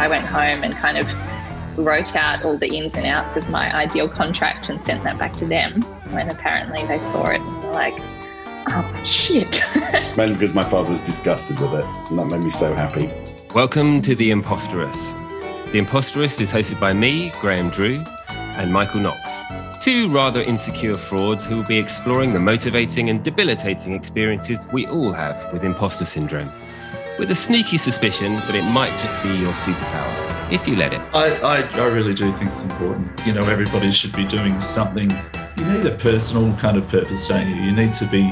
I went home and kind of wrote out all the ins and outs of my ideal contract and sent that back to them. And apparently they saw it and were like, oh shit. Mainly because my father was disgusted with it, and that made me so happy. Welcome to The Imposterous. The Imposterous is hosted by me, Graham Drew, and Michael Knox, two rather insecure frauds who will be exploring the motivating and debilitating experiences we all have with imposter syndrome, with a sneaky suspicion that it might just be your superpower, if you let it. I, I, I really do think it's important. You know, everybody should be doing something. You need a personal kind of purpose, don't you? You need to be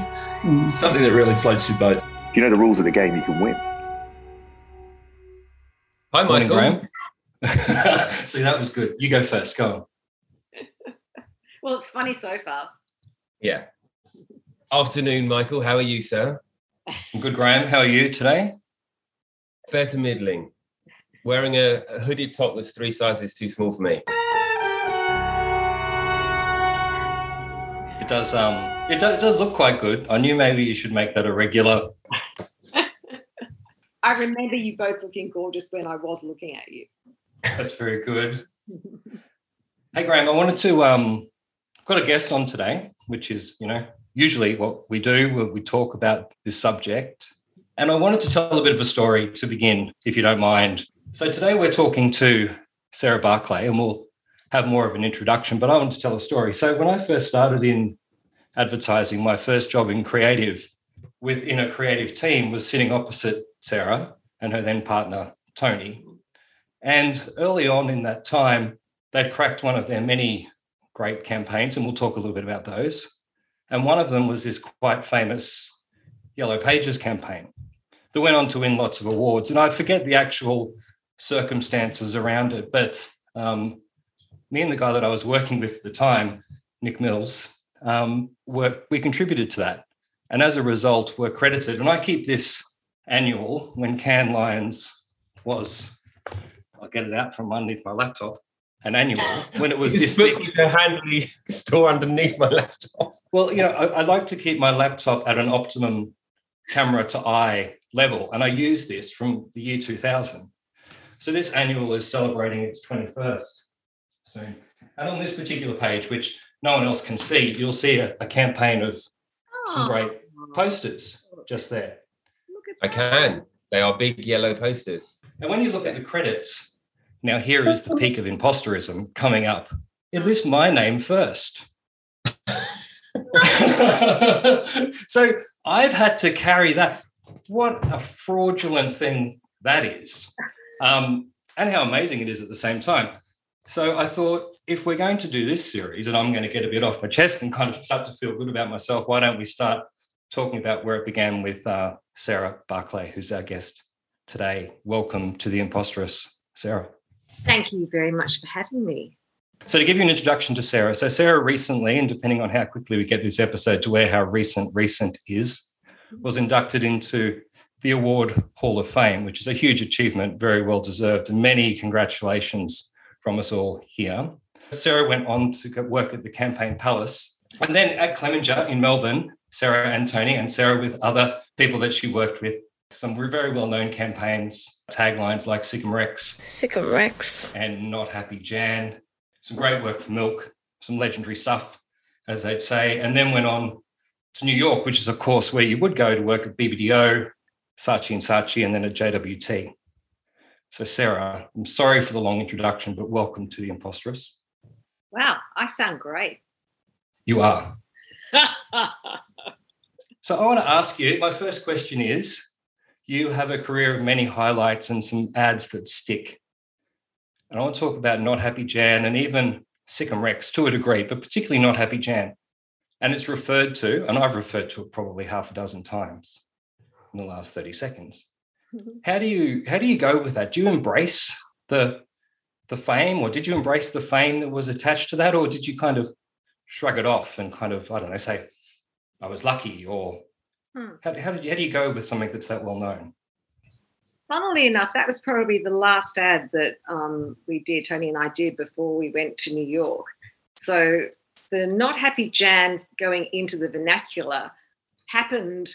something that really floats your boat. If you know the rules of the game, you can win. Hi, Morning, Michael. Graham. See, that was good. You go first. Go on. Well, it's funny so far. Yeah. Afternoon, Michael. How are you, sir? I'm good, Graham. How are you today? Fair to middling. Wearing a, a hooded top that's three sizes too small for me. It does. Um, it does, it does look quite good. I knew maybe you should make that a regular. I remember you both looking gorgeous when I was looking at you. That's very good. Hey, Graham. I wanted to. Um, I've got a guest on today, which is you know usually what we do. where We talk about this subject, and I wanted to tell a bit of a story to begin, if you don't mind. So today we're talking to Sarah Barclay, and we'll have more of an introduction. But I want to tell a story. So when I first started in advertising, my first job in creative within a creative team was sitting opposite Sarah and her then partner Tony. And early on in that time, they'd cracked one of their many great campaigns, and we'll talk a little bit about those. And one of them was this quite famous Yellow Pages campaign that went on to win lots of awards. And I forget the actual circumstances around it, but um, me and the guy that I was working with at the time, Nick Mills, um, were we contributed to that, and as a result, were credited. And I keep this annual when Cannes Lions was. I'll get it out from underneath my laptop. An annual when it was this thick. handily store underneath my laptop. Well, you know, I, I like to keep my laptop at an optimum camera to eye level, and I use this from the year 2000. So this annual is celebrating its 21st soon. And on this particular page, which no one else can see, you'll see a, a campaign of some great posters just there. Look at I that. can. They are big yellow posters. And when you look at the credits, now here is the peak of imposterism coming up. It lists my name first. so I've had to carry that. What a fraudulent thing that is. Um, and how amazing it is at the same time. So I thought if we're going to do this series and I'm going to get a bit off my chest and kind of start to feel good about myself, why don't we start talking about where it began with uh, Sarah Barclay, who's our guest today. Welcome to the Imposterous, Sarah. Thank you very much for having me. So, to give you an introduction to Sarah, so Sarah recently, and depending on how quickly we get this episode to where how recent recent is, was inducted into the Award Hall of Fame, which is a huge achievement, very well deserved, and many congratulations from us all here. Sarah went on to work at the Campaign Palace, and then at Clemenger in Melbourne, Sarah and Tony, and Sarah with other people that she worked with, some very well known campaigns, taglines like Sic 'em Rex, Sic 'em Rex. and Not Happy Jan. Some great work for Milk, some legendary stuff, as they'd say, and then went on to New York, which is, of course, where you would go to work at BBDO, Saatchi and Saatchi, and then at JWT. So, Sarah, I'm sorry for the long introduction, but welcome to the Imposterous. Wow, I sound great. You are. So, I want to ask you my first question is you have a career of many highlights and some ads that stick. And I want to talk about Not Happy Jan and even Sick and Rex to a degree, but particularly Not Happy Jan. And it's referred to, and I've referred to it probably half a dozen times in the last 30 seconds. How do you how do you go with that? Do you embrace the the fame, or did you embrace the fame that was attached to that, or did you kind of shrug it off and kind of I don't know say I was lucky, or Hmm. how, how did you how do you go with something that's that well known? Funnily enough, that was probably the last ad that um, we did, Tony and I did before we went to New York. So the Not Happy Jan going into the vernacular happened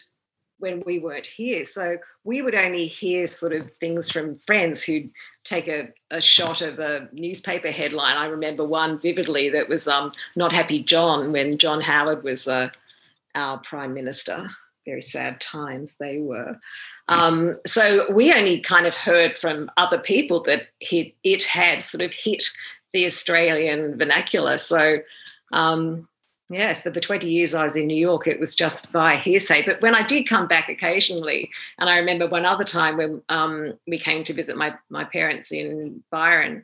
when we weren't here. So we would only hear sort of things from friends who'd take a, a shot of a newspaper headline. I remember one vividly that was um, Not Happy John when John Howard was uh, our Prime Minister. Very sad times they were. Um, so we only kind of heard from other people that it, it had sort of hit the Australian vernacular. So um, yeah, for the 20 years I was in New York, it was just by hearsay. But when I did come back occasionally, and I remember one other time when um, we came to visit my, my parents in Byron,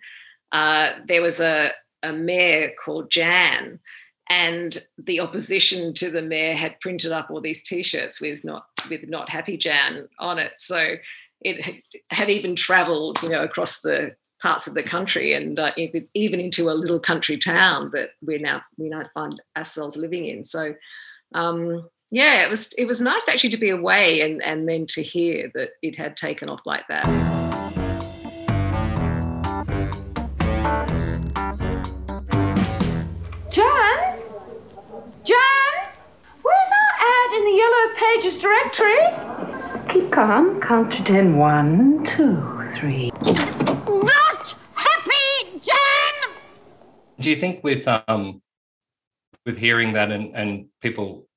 uh, there was a, a mayor called Jan, and the opposition to the mayor had printed up all these T-shirts with not with not happy Jan on it. So it had even travelled, you know, across the parts of the country and uh, even into a little country town that we now we now find ourselves living in. So um, yeah, it was it was nice actually to be away and and then to hear that it had taken off like that. Jan, Jan, where's our ad in the Yellow Pages directory? Keep calm. Count to ten. One, two, three. Do you think with um, with hearing that and, and people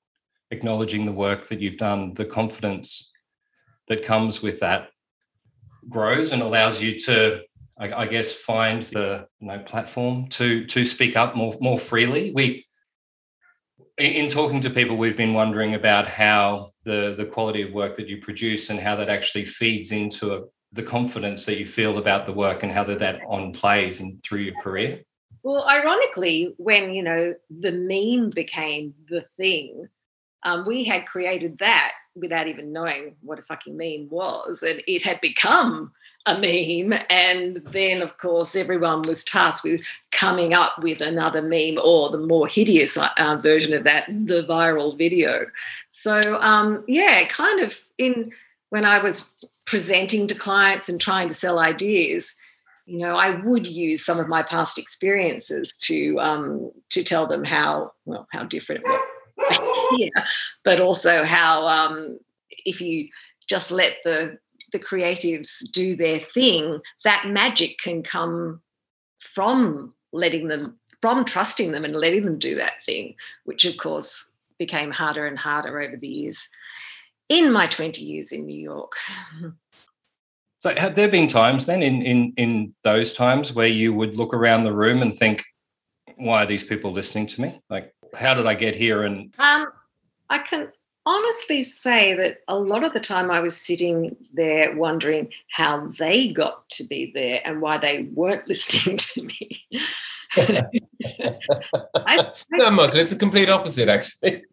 acknowledging the work that you've done, the confidence that comes with that grows and allows you to, I, I guess, find the you know, platform to to speak up more more freely. We in talking to people, we've been wondering about how the the quality of work that you produce and how that actually feeds into a, the confidence that you feel about the work and how that, that on plays and through your career. Well, ironically, when you know the meme became the thing, um, we had created that without even knowing what a fucking meme was, and it had become a meme. And then, of course, everyone was tasked with coming up with another meme or the more hideous uh, version of that, the viral video. So, um, yeah, kind of in when I was presenting to clients and trying to sell ideas you know, I would use some of my past experiences to um, to tell them how well how different it was yeah, but also how um, if you just let the the creatives do their thing, that magic can come from letting them from trusting them and letting them do that thing, which of course became harder and harder over the years in my 20 years in New York. So have there been times then in in in those times where you would look around the room and think, why are these people listening to me? Like, how did I get here? And um, I can honestly say that a lot of the time I was sitting there wondering how they got to be there and why they weren't listening to me. I, I, no, Michael, it's the complete opposite, actually.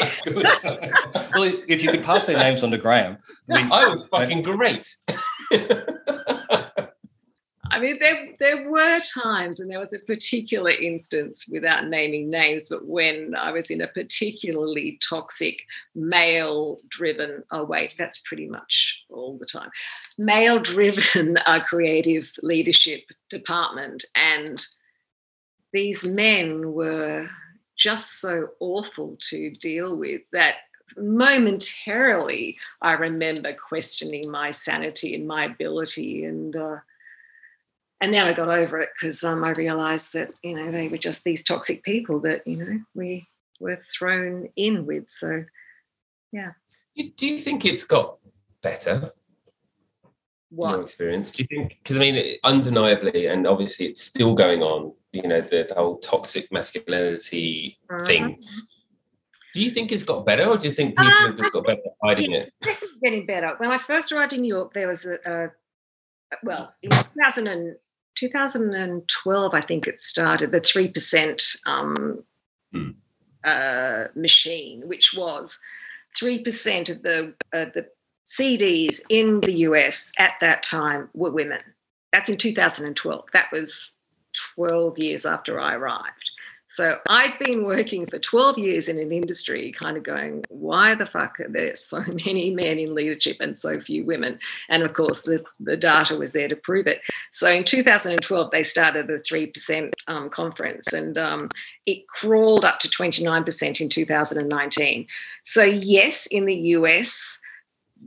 That's good. well, if you could pass their names on to Graham, we, I was fucking great. I mean, there there were times, and there was a particular instance, without naming names, but when I was in a particularly toxic male-driven. Oh wait, that's pretty much all the time. Male-driven uh, creative leadership department, and these men were just so awful to deal with that momentarily I remember questioning my sanity and my ability and uh, and then I got over it because um, I realized that you know they were just these toxic people that you know we were thrown in with. So yeah. Do you think it's got better? What your experience? Do you think because I mean undeniably and obviously it's still going on you know the, the whole toxic masculinity uh-huh. thing do you think it's got better, or do you think people have just got better at hiding it? Getting better. When I first arrived in New York, there was a, a well, in 2000 and, 2012, I think it started the three percent um, hmm. uh, machine, which was three percent of the uh, the CDs in the US at that time were women. That's in 2012. That was 12 years after I arrived. So I've been working for 12 years in an industry, kind of going, why the fuck are there so many men in leadership and so few women? And of course, the, the data was there to prove it. So in 2012, they started the 3% um, conference and um, it crawled up to 29% in 2019. So, yes, in the US,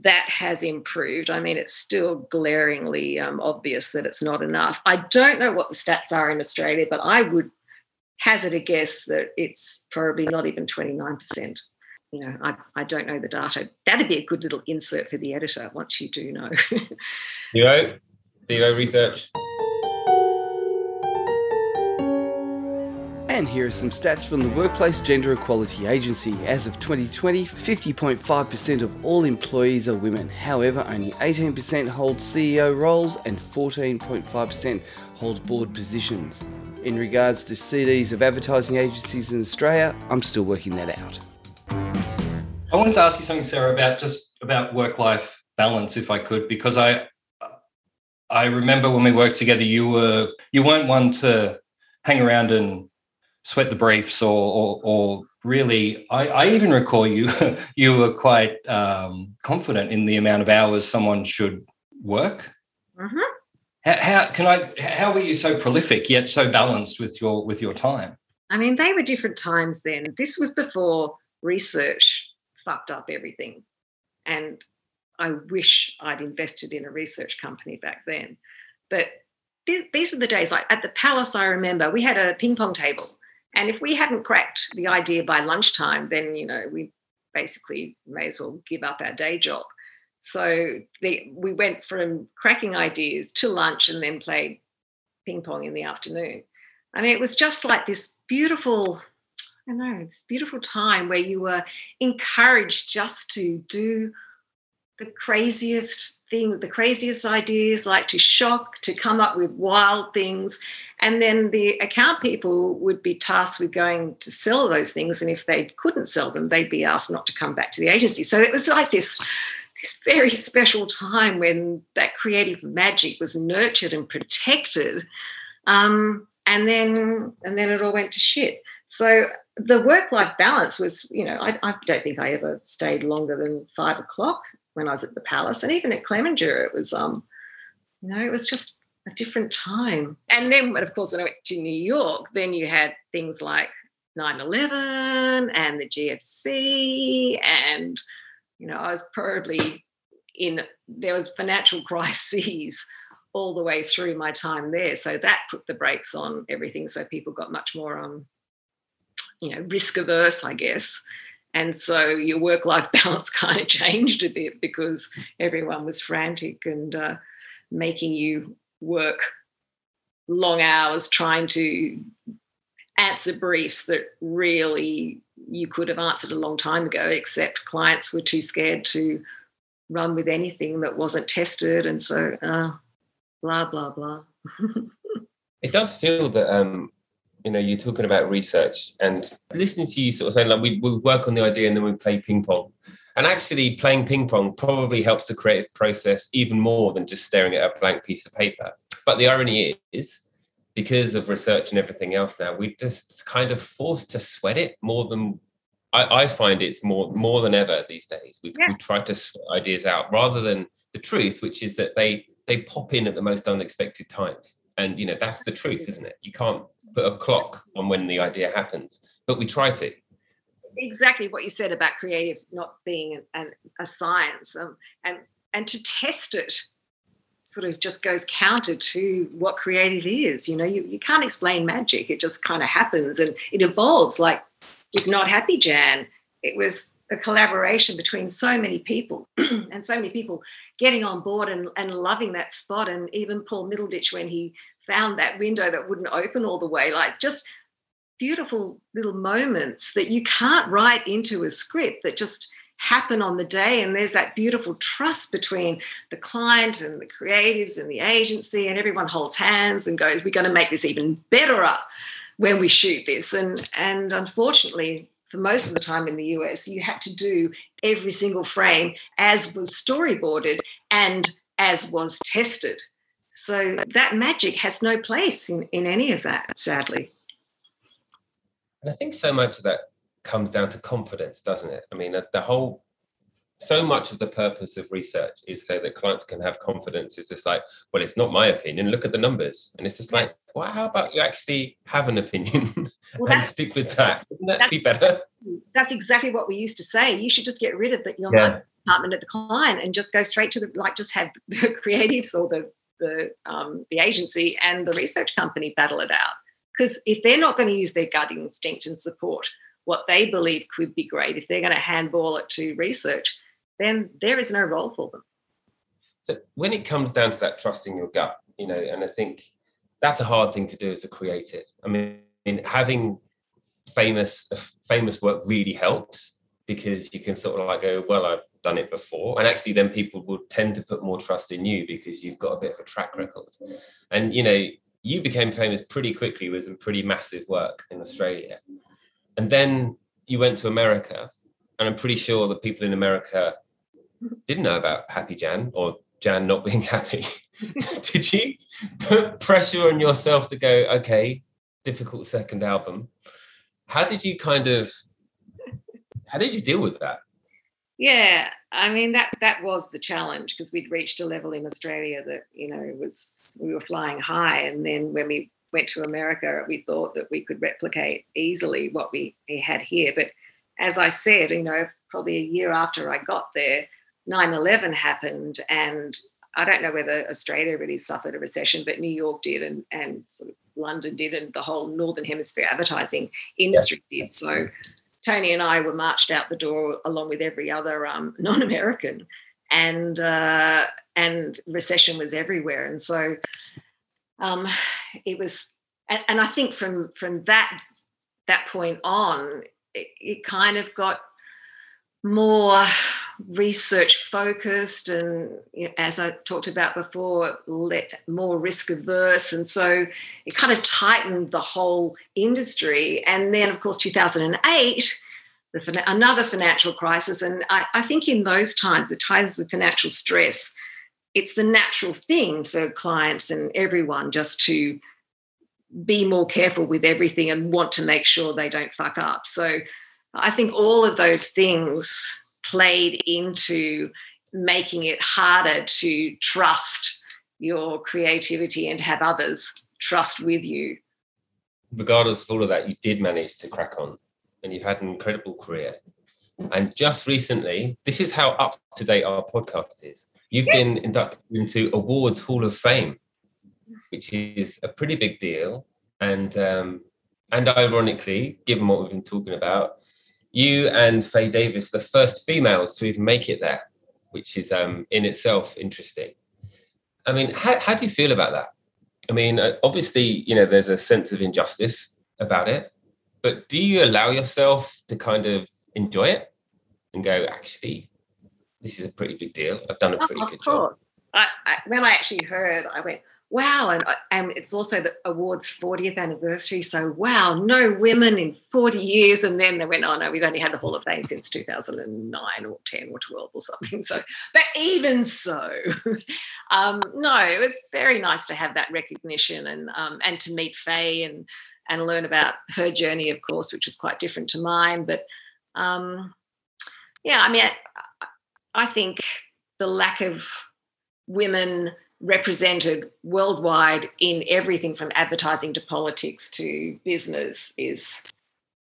that has improved. I mean, it's still glaringly um, obvious that it's not enough. I don't know what the stats are in Australia, but I would hazard a guess that it's probably not even 29%. You know, I, I don't know the data. That'd be a good little insert for the editor once you do know. Theo, Theo research. And here are some stats from the Workplace Gender Equality Agency. As of 2020, 50.5% of all employees are women. However, only 18% hold CEO roles and 14.5% hold board positions. In regards to CDs of advertising agencies in Australia, I'm still working that out. I wanted to ask you something, Sarah, about just about work-life balance, if I could, because I I remember when we worked together, you were you weren't one to hang around and sweat the briefs or or, or really I, I, even recall you you were quite um, confident in the amount of hours someone should work mm-hmm. How, can i how were you so prolific yet so balanced with your with your time? I mean they were different times then. This was before research fucked up everything. And i wish i'd invested in a research company back then. But these, these were the days like at the palace i remember we had a ping pong table. And if we hadn't cracked the idea by lunchtime, then, you know, we basically may as well give up our day job. So the, we went from cracking ideas to lunch and then played ping pong in the afternoon. I mean, it was just like this beautiful, I know, this beautiful time where you were encouraged just to do the craziest thing, the craziest ideas, like to shock, to come up with wild things. And then the account people would be tasked with going to sell those things. And if they couldn't sell them, they'd be asked not to come back to the agency. So it was like this, this very special time when that creative magic was nurtured and protected. Um, and then and then it all went to shit. So the work-life balance was, you know, I, I don't think I ever stayed longer than five o'clock when I was at the palace. And even at Clemenger, it was um, you know, it was just a different time. And then, of course, when I went to New York, then you had things like 9 11 and the GFC. And, you know, I was probably in, there was financial crises all the way through my time there. So that put the brakes on everything. So people got much more, um, you know, risk averse, I guess. And so your work life balance kind of changed a bit because everyone was frantic and uh, making you work long hours trying to answer briefs that really you could have answered a long time ago, except clients were too scared to run with anything that wasn't tested. And so, uh, blah, blah, blah. it does feel that, um, you know, you're talking about research and listening to you sort of saying, like, we, we work on the idea and then we play ping pong. And actually, playing ping pong probably helps the creative process even more than just staring at a blank piece of paper. But the irony is, because of research and everything else now, we're just kind of forced to sweat it more than I, I find it's more more than ever these days. We, yeah. we try to sweat ideas out rather than the truth, which is that they they pop in at the most unexpected times. And you know, that's the truth, isn't it? You can't put a clock on when the idea happens, but we try to exactly what you said about creative not being an, a science um, and and to test it sort of just goes counter to what creative is you know? You, you can't explain magic. It just kind of happens and it evolves. Like with not happy jan it was a collaboration between so many people and so many people getting on board and, and loving that spot. And even paul middleditch when he found that window that wouldn't open all the way like just beautiful little moments that you can't write into a script that just happen on the day and there's that beautiful trust between the client and the creatives and the agency and everyone holds hands and goes we're going to make this even better up when we shoot this. And and unfortunately for most of the time in the US you had to do every single frame as was storyboarded and as was tested. So that magic has no place in, in any of that sadly. And I think so much of that comes down to confidence, doesn't it? I mean, the whole, so much of the purpose of research is so that clients can have confidence. It's just like, well, it's not my opinion. Look at the numbers. And it's just like, well, how about you actually have an opinion well, and stick with that? Wouldn't that be better? That's exactly what we used to say. You should just get rid of that. Your yeah. department at the client and just go straight to the like just have the creatives or the the um, the agency and the research company battle it out because if they're not going to use their gut instinct and support what they believe could be great. If they're going to handball it to research then there is no role for them. So when it comes down to that trusting your gut you know and i think that's a hard thing to do as a creative. I mean having famous famous work really helps because you can sort of like go well i've done it before. And actually then people will tend to put more trust in you because you've got a bit of a track record. And you know you became famous pretty quickly with some pretty massive work in australia and then you went to america and i'm pretty sure the people in america didn't know about happy jan or jan not being happy. Did you put pressure on yourself to go okay difficult second album. How did you kind of how did you deal with that? Yeah i mean that that was the challenge because we'd reached a level in australia that you know was we were flying high and then when we went to america we thought that we could replicate easily what we, had here. But as i said you know probably a year after i got there 9-11 happened and i don't know whether australia really suffered a recession but new york did and, and sort of london did and the whole northern hemisphere advertising industry did. So Tony and I were marched out the door along with every other um, non-American, and uh, and recession was everywhere, and so um, it was. And, and, I think from from that that point on, it, it kind of got more research focused and as i talked about before let more risk averse and so it kind of tightened the whole industry and then of course 2008 the, another financial crisis and I, I think in those times the times of financial stress it's the natural thing for clients and everyone just to be more careful with everything and want to make sure they don't fuck up so i think all of those things played into making it harder to trust your creativity and have others trust with you. Regardless of all of that, you did manage to crack on and you've had an incredible career. And just recently, this is how up to date our podcast is. You've been inducted into Awards Hall of Fame, which is a pretty big deal. And um, and ironically, given what we've been talking about, you and Faye Davis, the first females to even make it there, which is um, in itself interesting. I mean, how, how do you feel about that? I mean, uh, obviously, you know, there's a sense of injustice about it, but do you allow yourself to kind of enjoy it and go, actually, this is a pretty big deal. I've done a pretty oh, good job. I, I, when I actually heard, I went, wow and, and it's also the awards 40th anniversary so wow no women in 40 years and then they went oh no we've only had the hall of fame since 2009 or 10 or 12 or something so but even so um, no it was very nice to have that recognition and um, and to meet faye and and learn about her journey of course which was quite different to mine but um, yeah i mean I, I think the lack of women represented worldwide in everything from advertising to politics to business is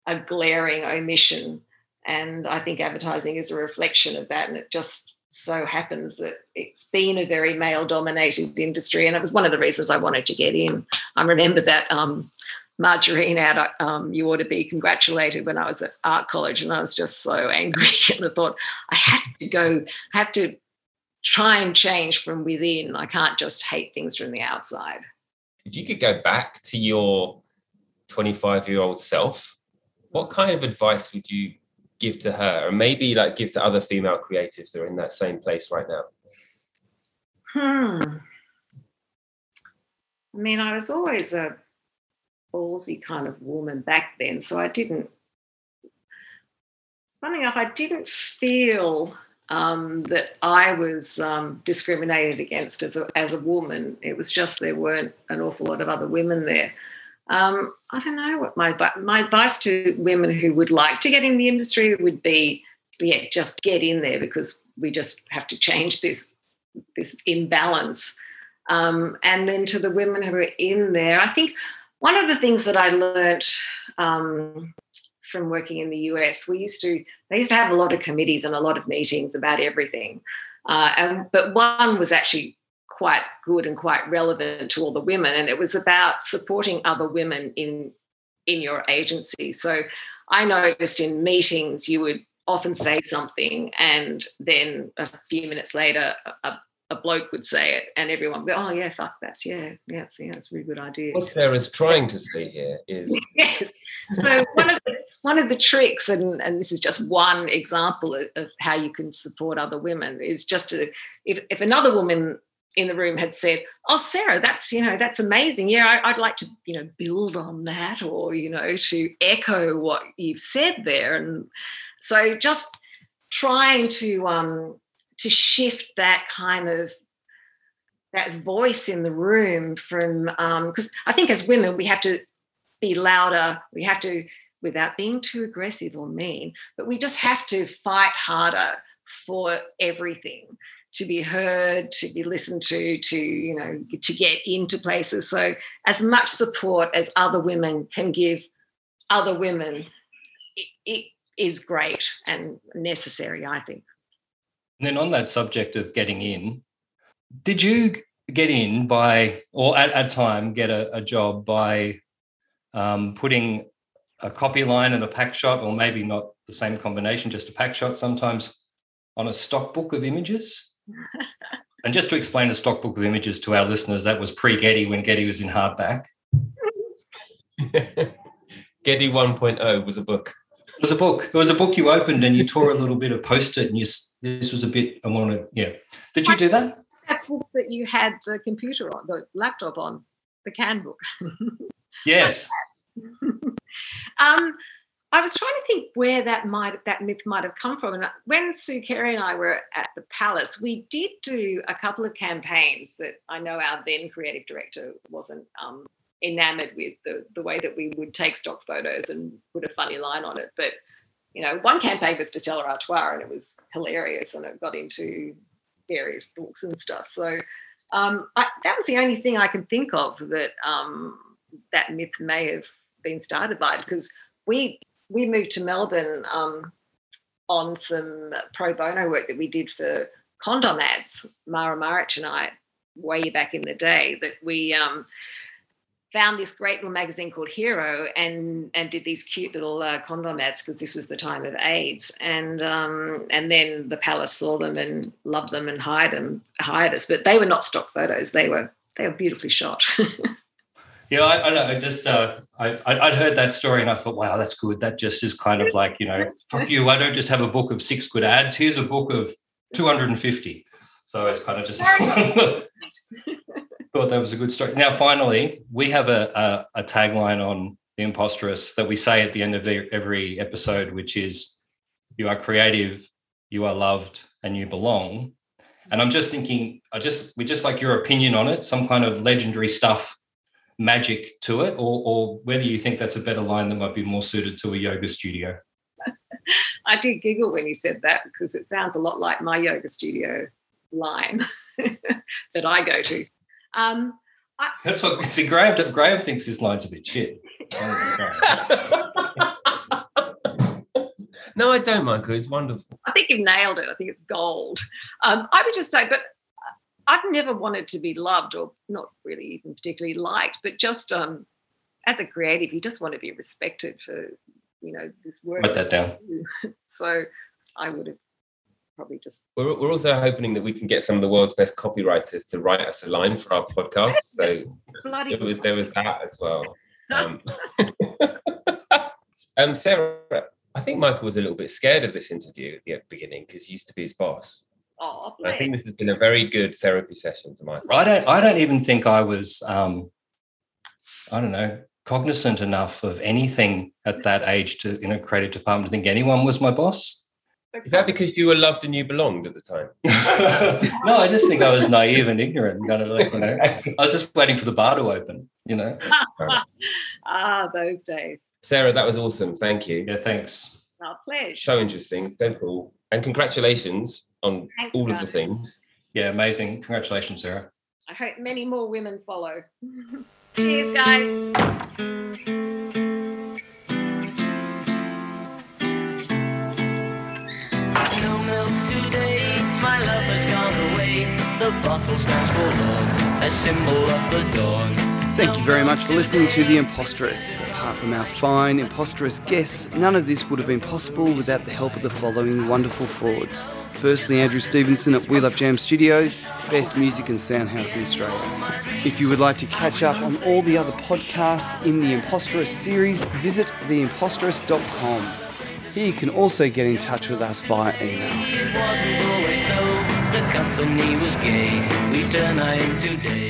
a glaring omission. And I think advertising is a reflection of that. And it just so happens that it's been a very male dominated industry. And it was one of the reasons I wanted to get in. I remember that um, Margarine ad, um, You Ought to Be Congratulated when I was at art college. And I was just so angry. and I thought, I have to go, I have to try and change from within. I can't just hate things from the outside. If you could go back to your 25 year old self, what kind of advice would you give to her, or maybe like give to other female creatives that are in that same place right now? Hmm. I mean, I was always a ballsy kind of woman back then, so I didn't. Funny enough, I didn't feel um, that I was um, discriminated against as a, as a woman. It was just there weren't an awful lot of other women there. Um, I don't know what my my advice to women who would like to get in the industry would be, yeah, just get in there because we just have to change this this imbalance. Um, and then to the women who are in there, I think one of the things that I learnt um, from working in the US. We used to they used to have a lot of committees and a lot of meetings about everything, uh, and but one was actually quite good and quite relevant to all the women, and it was about supporting other women in in your agency. So I noticed in meetings you would often say something, and then a few minutes later, a, a bloke would say it, and everyone would go, "Oh yeah, fuck that, yeah, yeah, it's, yeah, it's a really good idea." What Sarah's trying to say here is yes. So one of the, one of the tricks, and and this is just one example of, of how you can support other women, is just to if if another woman in the room had said, "Oh, Sarah, that's you know that's amazing. Yeah, I, would like to you know build on that, or you know to echo what you've said there." And so just trying to um, to shift that kind of that voice in the room from because um, I think as women we have to be louder. We have to without being too aggressive or mean, but we just have to fight harder for everything to be heard, to be listened to, to you know, to get into places. So as much support as other women can give other women, it, it is great and necessary, I think. And then on that subject of getting in, did you get in by, or at a time get a, a job by um, putting a copy line and a pack shot, or maybe not the same combination, just a pack shot sometimes on a stock book of images? and just to explain a stock book of images to our listeners, that was pre Getty when Getty was in hardback. Getty 1.0 was a book. It was a book. It was a book you opened and you tore a little bit of post-it and you this was a bit I want to yeah. Did you do that? That book that you had the computer on, the laptop on, the can book. yes. um I was trying to think where that might that myth might have come from. And when Sue Carey and I were at the Palace, we did do a couple of campaigns that I know our then creative director wasn't um, enamored with the the way that we would take stock photos and put a funny line on it. But you know, one campaign was to Stella Artois, and it was hilarious, and it got into various books and stuff. So um, I, that was the only thing I can think of that um, that myth may have been started by because we we moved to Melbourne um, on some pro bono work that we did for condom ads, Mara Marich and I, way back in the day, that we um, found this great little magazine called Hero and and did these cute little uh, condom ads because this was the time of AIDS, and um, and then the Palace saw them and loved them and hired them hired us, but they were not stock photos; they were they were beautifully shot. Yeah, I, I know. I just uh, I I'd heard that story and I thought, wow, that's good. That just is kind of like you know, fuck you. I don't just have a book of six good ads. Here's a book of two hundred and fifty. So it's kind of just thought that was a good story. Now, finally, we have a, a, a tagline on the Imposterous that we say at the end of every episode, which is, "You are creative, you are loved, and you belong." And I'm just thinking, I just we just like your opinion on it, some kind of legendary stuff magic to it, or, or whether you think that's a better line that might be more suited to a yoga studio. I did giggle when you said that because it sounds a lot like my yoga studio line that I go to. Um, I, That's what see. Graham Graham thinks his line's a bit shit. no, I don't, Michael. It's wonderful. I think you've nailed it. I think it's gold. Um, I would just say, but I've never wanted to be loved or not really even particularly liked, but just um, as a creative, you just want to be respected for, you know, this work. Put that down. So I would have probably just. We're, we're also hoping that we can get some of the world's best copywriters to write us a line for our podcast. So Bloody was, there was that as well. Um, um, Sarah, I think Michael was a little bit scared of this interview at the beginning because he used to be his boss. Oh, I think this has been a very good therapy session for Michael. I don't. I don't even think I was. Um, I don't know, cognizant enough of anything at that age to in a creative department to think anyone was my boss. Is that because you were loved and you belonged at the time? no, I just think I was naive and ignorant. Kind of like, you know, I was just waiting for the bar to open. You know. ah, those days. Sarah, that was awesome. Thank you. Yeah, thanks. Our pleasure. So interesting. So cool. And congratulations on Thanks, all of the things. Yeah, amazing. Congratulations, Sarah. I hope many more women follow. Cheers, guys. The bottle stands for love, a symbol of the dawn. Thank you very much for listening to The Imposterous. Apart from our fine imposterous guests, none of this would have been possible without the help of the following wonderful frauds. Firstly, Andrew Stevenson at Wheel Up Jam Studios, best music and sound house in Australia. If you would like to catch up on all the other podcasts in the Imposterous series, visit theimposterous.com. Here you can also get in touch with us via email. Company was gay. We turn night to day.